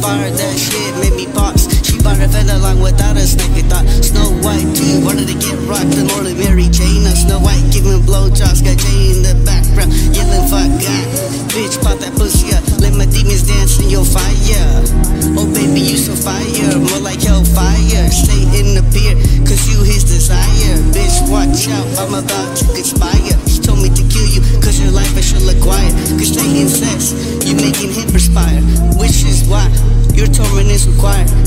inspired, that shit made me box. She bought a along without a snake thought. Snow White too, wanted to get rocked. The Lord of Mary Jane, now Snow White giving blowjobs. Got Jane in the background, yelling fuck God. Bitch, pop that pussy up, let my demons dance in your fire. Oh baby, you so fire, more like hellfire. Stay in the beer, cause you his desire. Bitch, watch out, I'm about to conspire. He told me to kill you, cause your life I should acquire. Cause sex, your torment is required.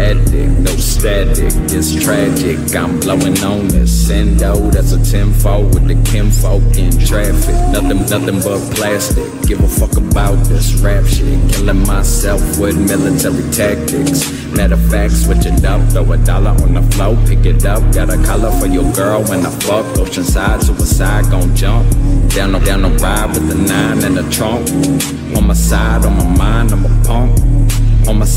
Addict, no static, it's tragic. I'm blowing on the sendo, that's a tenfold with the kinfolk in traffic. Nothing, nothing but plastic. Give a fuck about this rap shit. Killing myself with military tactics. Matter of fact, switch it up, throw a dollar on the floor, pick it up. Got a collar for your girl when I fuck. Oceanside, suicide, gon' jump. Down down the ride with the nine in the trunk. On my side, on my mind, I'm a.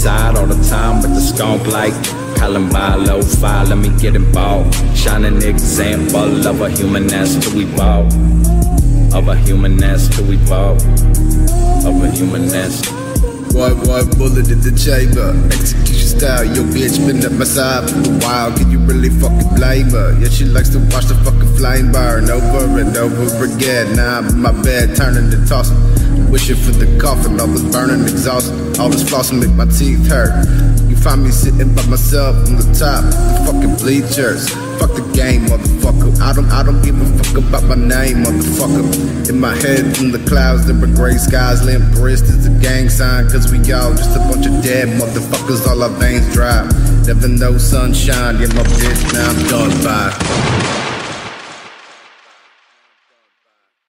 all the time with the skunk like Columbine low fi let me get involved. Shining example of a human that's to evolve. Of a human that's to evolve. Of a human that's One, one bullet in the chamber. Execution style, your bitch been at my side for a while. Can you really fucking blame her? Yeah, she likes to watch the fucking flame burn over and over again. Now I'm in my bed, turning to tossing. Wishing for the coffin, all this burning exhaust. All this flossing make my teeth hurt. You find me sitting by myself on the top, the fucking bleachers. Fuck the game, motherfucker. I don't, I don't give a fuck about my name, motherfucker. In my head, from the clouds, were gray skies, limp wrist is a gang sign. Cause we all just a bunch of dead motherfuckers, all our veins dry. Never no sunshine, yeah, my bitch, now I'm done by.